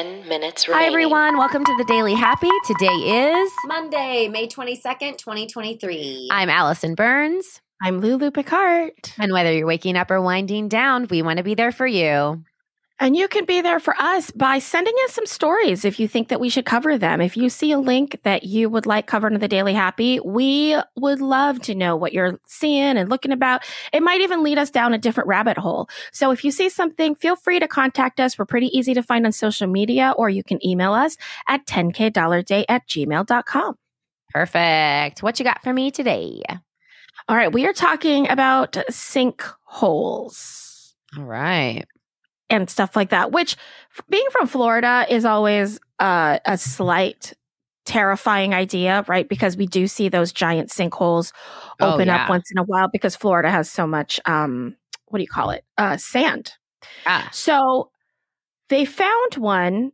10 minutes Hi, everyone. Welcome to the Daily Happy. Today is. Monday, May 22nd, 2023. I'm Allison Burns. I'm Lulu Picard. And whether you're waking up or winding down, we want to be there for you. And you can be there for us by sending us some stories if you think that we should cover them. If you see a link that you would like covered in the Daily Happy, we would love to know what you're seeing and looking about. It might even lead us down a different rabbit hole. So if you see something, feel free to contact us. We're pretty easy to find on social media, or you can email us at 10kdollarday at gmail.com. Perfect. What you got for me today? All right, we are talking about sinkholes. All right. And stuff like that, which being from Florida is always uh, a slight terrifying idea, right? Because we do see those giant sinkholes Oh, open yeah. up once in a while because Florida has so much, um, what do you call it? Uh, sand. Ah. So they found one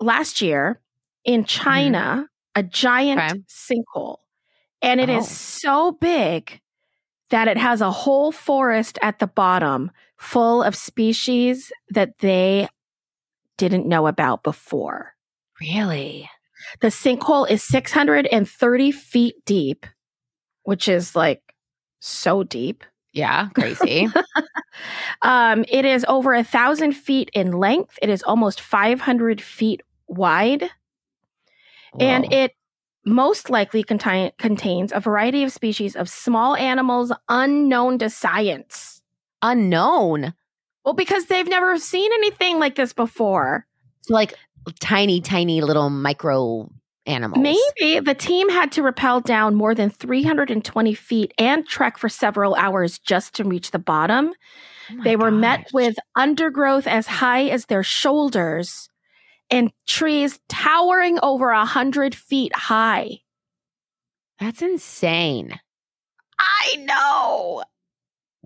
last year in China, a giant Mm-hmm. Okay. sinkhole. And it is Oh. so big that it has a whole forest at the bottom full of species that they didn't know about before. Really? The sinkhole is 630 feet deep, which is like so deep. Yeah. Crazy. Um, it is over a thousand feet in length. It is almost 500 feet wide, and it most likely contain, contains a variety of species of small animals unknown to science. Unknown. Well, because they've never seen anything like this before. So like tiny, tiny little micro animals. Maybe the team had to rappel down more than 320 feet and trek for several hours just to reach the bottom. Oh They were met with undergrowth as high as their shoulders and trees towering over a hundred feet high. That's insane. I know.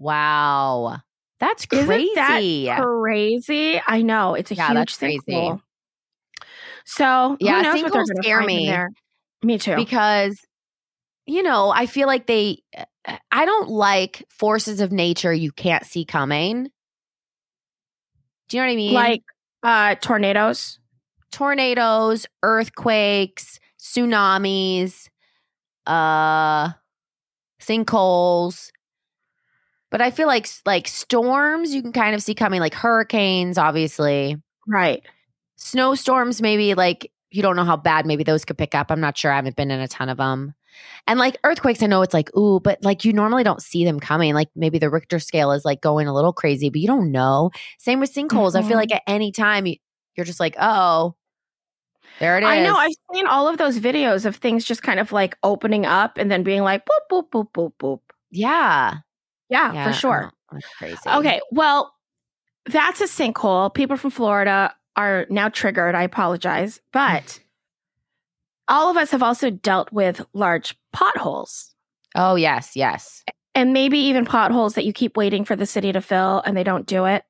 Wow. That's crazy. that crazy? I know. It's a Yeah, huge that's crazy. sinkhole. So Yeah, who knows what they're sinkholes scare me. there. Me too. because you know i feel like they uh, i don't like forces of nature you can't see coming do you know what i mean like uh tornadoes. tornadoes earthquakes tsunamis uh sinkholes but i feel like like storms you can kind of see coming like hurricanes obviously. Right. snowstorms maybe like you don't know how bad maybe those could pick up. I'm not sure. I haven't been in a ton of them and like earthquakes i know it's like ooh but like you normally don't see them coming. Like maybe the richter scale is like going a little crazy but you don't know. Same with sinkholes. I feel Mhm. like at any time you're just like oh there it is I know. I've seen all of those videos of things just kind of like opening up and then being like boop, boop, boop, boop, boop. yeah Yeah, yeah for sure. that's crazy Okay, well, that's a sinkhole. People from Florida are now triggered. I apologize. Mm. But all of us have also dealt with large potholes oh yes yes and maybe even potholes that you keep waiting for the city to fill and they don't do it.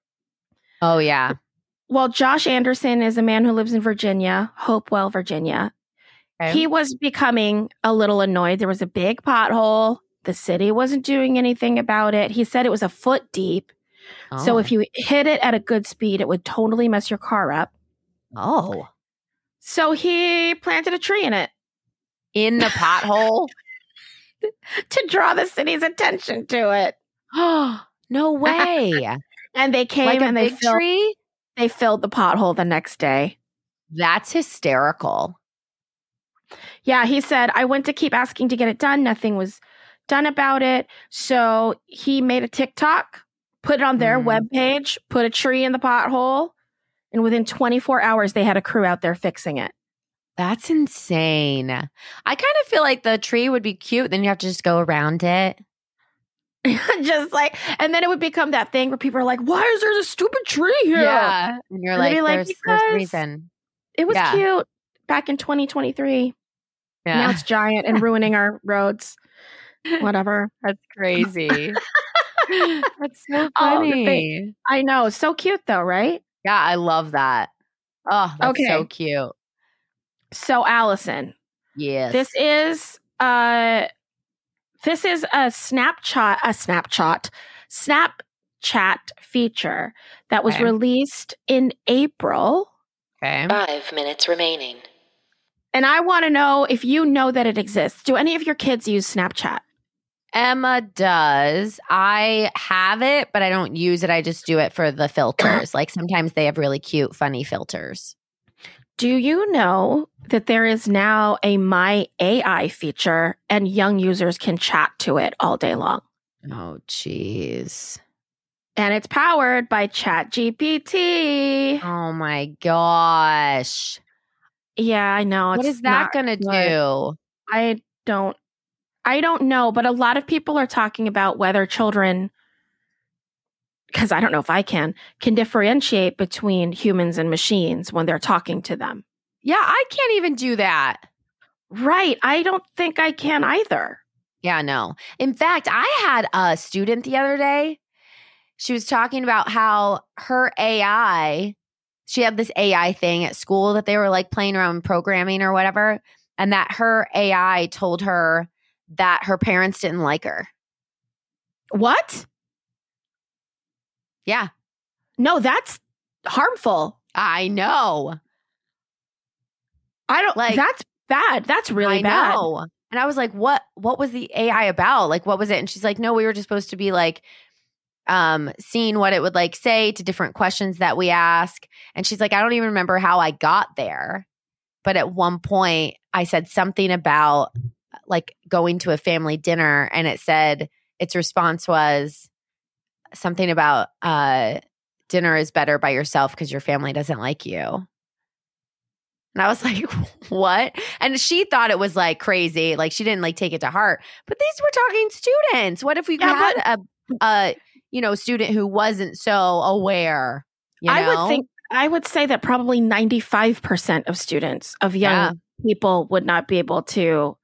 oh yeah Well, Josh Anderson is a man who lives in Virginia, Hopewell, Virginia. Okay. He was becoming a little annoyed. There was a big pothole. The city wasn't doing anything about it. He said it was a foot deep. So Oh. if you hit it at a good speed, it would totally mess your car up. oh So he planted a tree in it in the pothole to draw the city's attention to it. Oh, no way And they came like and they filled, tree they filled the pothole the next day. That's hysterical. Yeah, he said, I went to keep asking to get it done. Nothing was done about it. So he made a TikTok, put it on their Mhm. webpage, put a tree in the pothole. And within 24 hours, they had a crew out there fixing it. That's insane. I kind of feel like the tree would be cute. Then you have to just go around it. Just like, and then it would become that thing where people are like, why is there a stupid tree here? Yeah. And you're And like, like, there's, there's reason. It was Yeah. cute back in 2023. Now it's giant and ruining our roads. Whatever. That's crazy. That's so Oh, funny. thing- I know. So cute though, right? yeah, I love that. Oh, that's Okay. so cute. So Allison, Yes. this is uh this is a Snapchat a Snapchat Snapchat feature that was Okay. released in April Okay. Five minutes remaining. And I want to know if you know that it exists. Do any of your kids use Snapchat? Emma does. I have it, but I don't use it. I just do it for the filters. like sometimes they have really cute, funny filters. Do you know that there is now a My AI feature and young users can chat to it all day long? Oh, jeez. And it's powered by ChatGPT. Oh my gosh. Yeah, I know. What is that going to do? I don't I don't know, but a lot of people are talking about whether children because I don't know if I can can differentiate between humans and machines when they're talking to them. Yeah, I can't even do that. Right. I don't think I can either. Yeah, no. In fact, I had a student the other day. She was talking about how her AI, she had this AI thing at school that they were like playing around programming or whatever, and that her AI told her that her parents didn't like her. What? Yeah, No, that's harmful. I know. I don't Like- that's bad. That's really I bad. know. And I was like, what what was the AI about? Like what was it? And she's like, no, we were just supposed to be like um seeing what it would like say to different questions that we ask. And she's like, I don't even remember how I got there. But at one point I said something about like going to a family dinner and it said its response was something about uh dinner is better by yourself because your family doesn't like you. And I was like, what? And she thought it was like crazy. Like she didn't like take it to heart. But these were talking students. What if we Yeah, had a a you know student who wasn't so aware? You I would think I would say that probably 95% of students of young Yeah. people would not be able to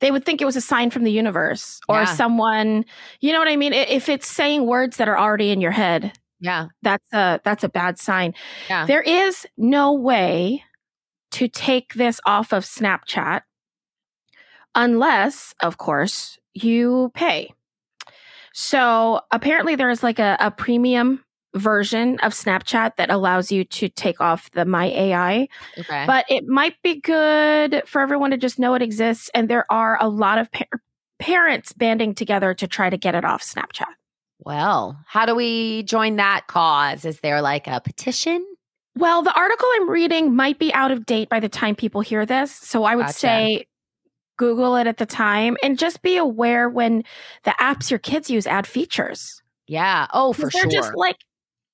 they would think it was a sign from the universe or Yeah. someone, you know what I mean? If it's saying words that are already in your head, Yeah. that's a that's a bad sign. Yeah. There is no way to take this off of Snapchat unless, of course, you pay. So apparently there is like a, a premium version of Snapchat that allows you to take off the My AI, Okay. but it might be good for everyone to just know it exists. And there are a lot of par- parents banding together to try to get it off Snapchat. well, how do we join that cause? Is there like a petition? Well, the article I'm reading might be out of date by the time people hear this. So I would Gotcha. say Google it at the time and just be aware when the apps your kids use add features. Yeah. Oh, for they're sure. just like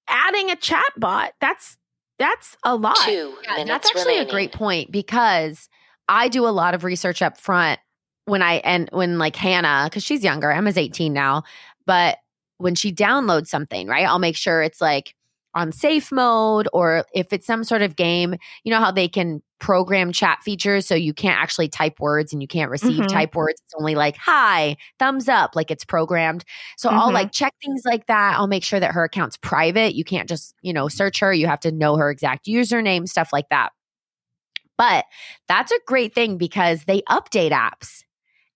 adding a chat bot. That's that's a lot. Two Yeah, that's actually remaining. a great point because I do a lot of research up front when I and when like Hannah, because she's younger, Emma's 18 now, but when she downloads something, right, I'll make sure it's like on safe mode or if it's some sort of game, you know how they can program chat features so you can't actually type words and you can't receive Mhm. type words. It's only like hi, thumbs up, like it's programmed. So I'll Mhm. like check things like that. I'll make sure that her account's private. You can't just, you know, search her. You have to know her exact username, stuff like that. But that's a great thing because they update apps.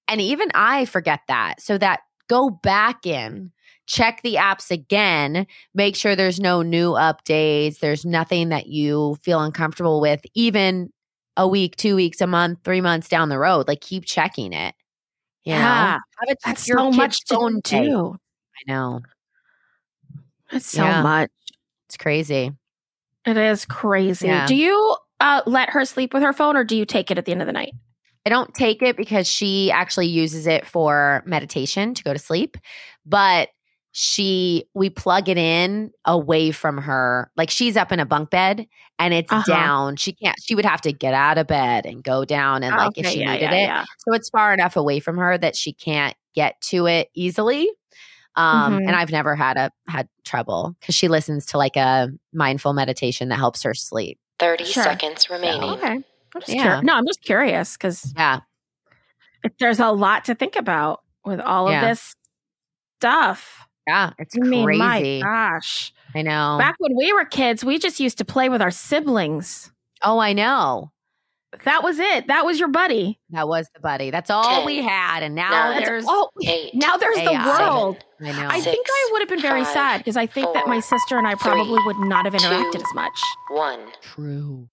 And even I forget that. So that go back in, check the apps again, make sure there's no new updates, there's nothing that you feel uncomfortable with, even a week, two weeks, a month, three months down the road. Like keep checking it. Know? Yeah, That's so much to phone day. do. I know. It's so Yeah. much. It's crazy. It is crazy. Yeah. Do you uh, let her sleep with her phone or do you take it at the end of the night? I don't take it because she actually uses it for meditation to go to sleep, but she we plug it in away from her. Like she's up in a bunk bed and it's Uh-huh. down. She can't she would have to get out of bed and go down and like if she yeah, needed yeah, it. yeah. So it's far enough away from her that she can't get to it easily. Um Mhm. and I've never had a had trouble cuz she listens to like a mindful meditation that helps her sleep. 30 Sure. seconds remaining. Okay. I'm just Yeah. curi- no, I'm just curious because Yeah. there's a lot to think about with all of this stuff. Yeah, it's I mean, my crazy. gosh. I know. Back when we were kids, we just used to play with our siblings. Oh, I know. That was it. That was your buddy. That was the buddy. That's all Ten, we had. And now nine, there's Oh, Eight. now there's the AI. world. I know. I think I would have been very five, sad because I think that my sister and I probably three, would not have interacted two, as much. One. True.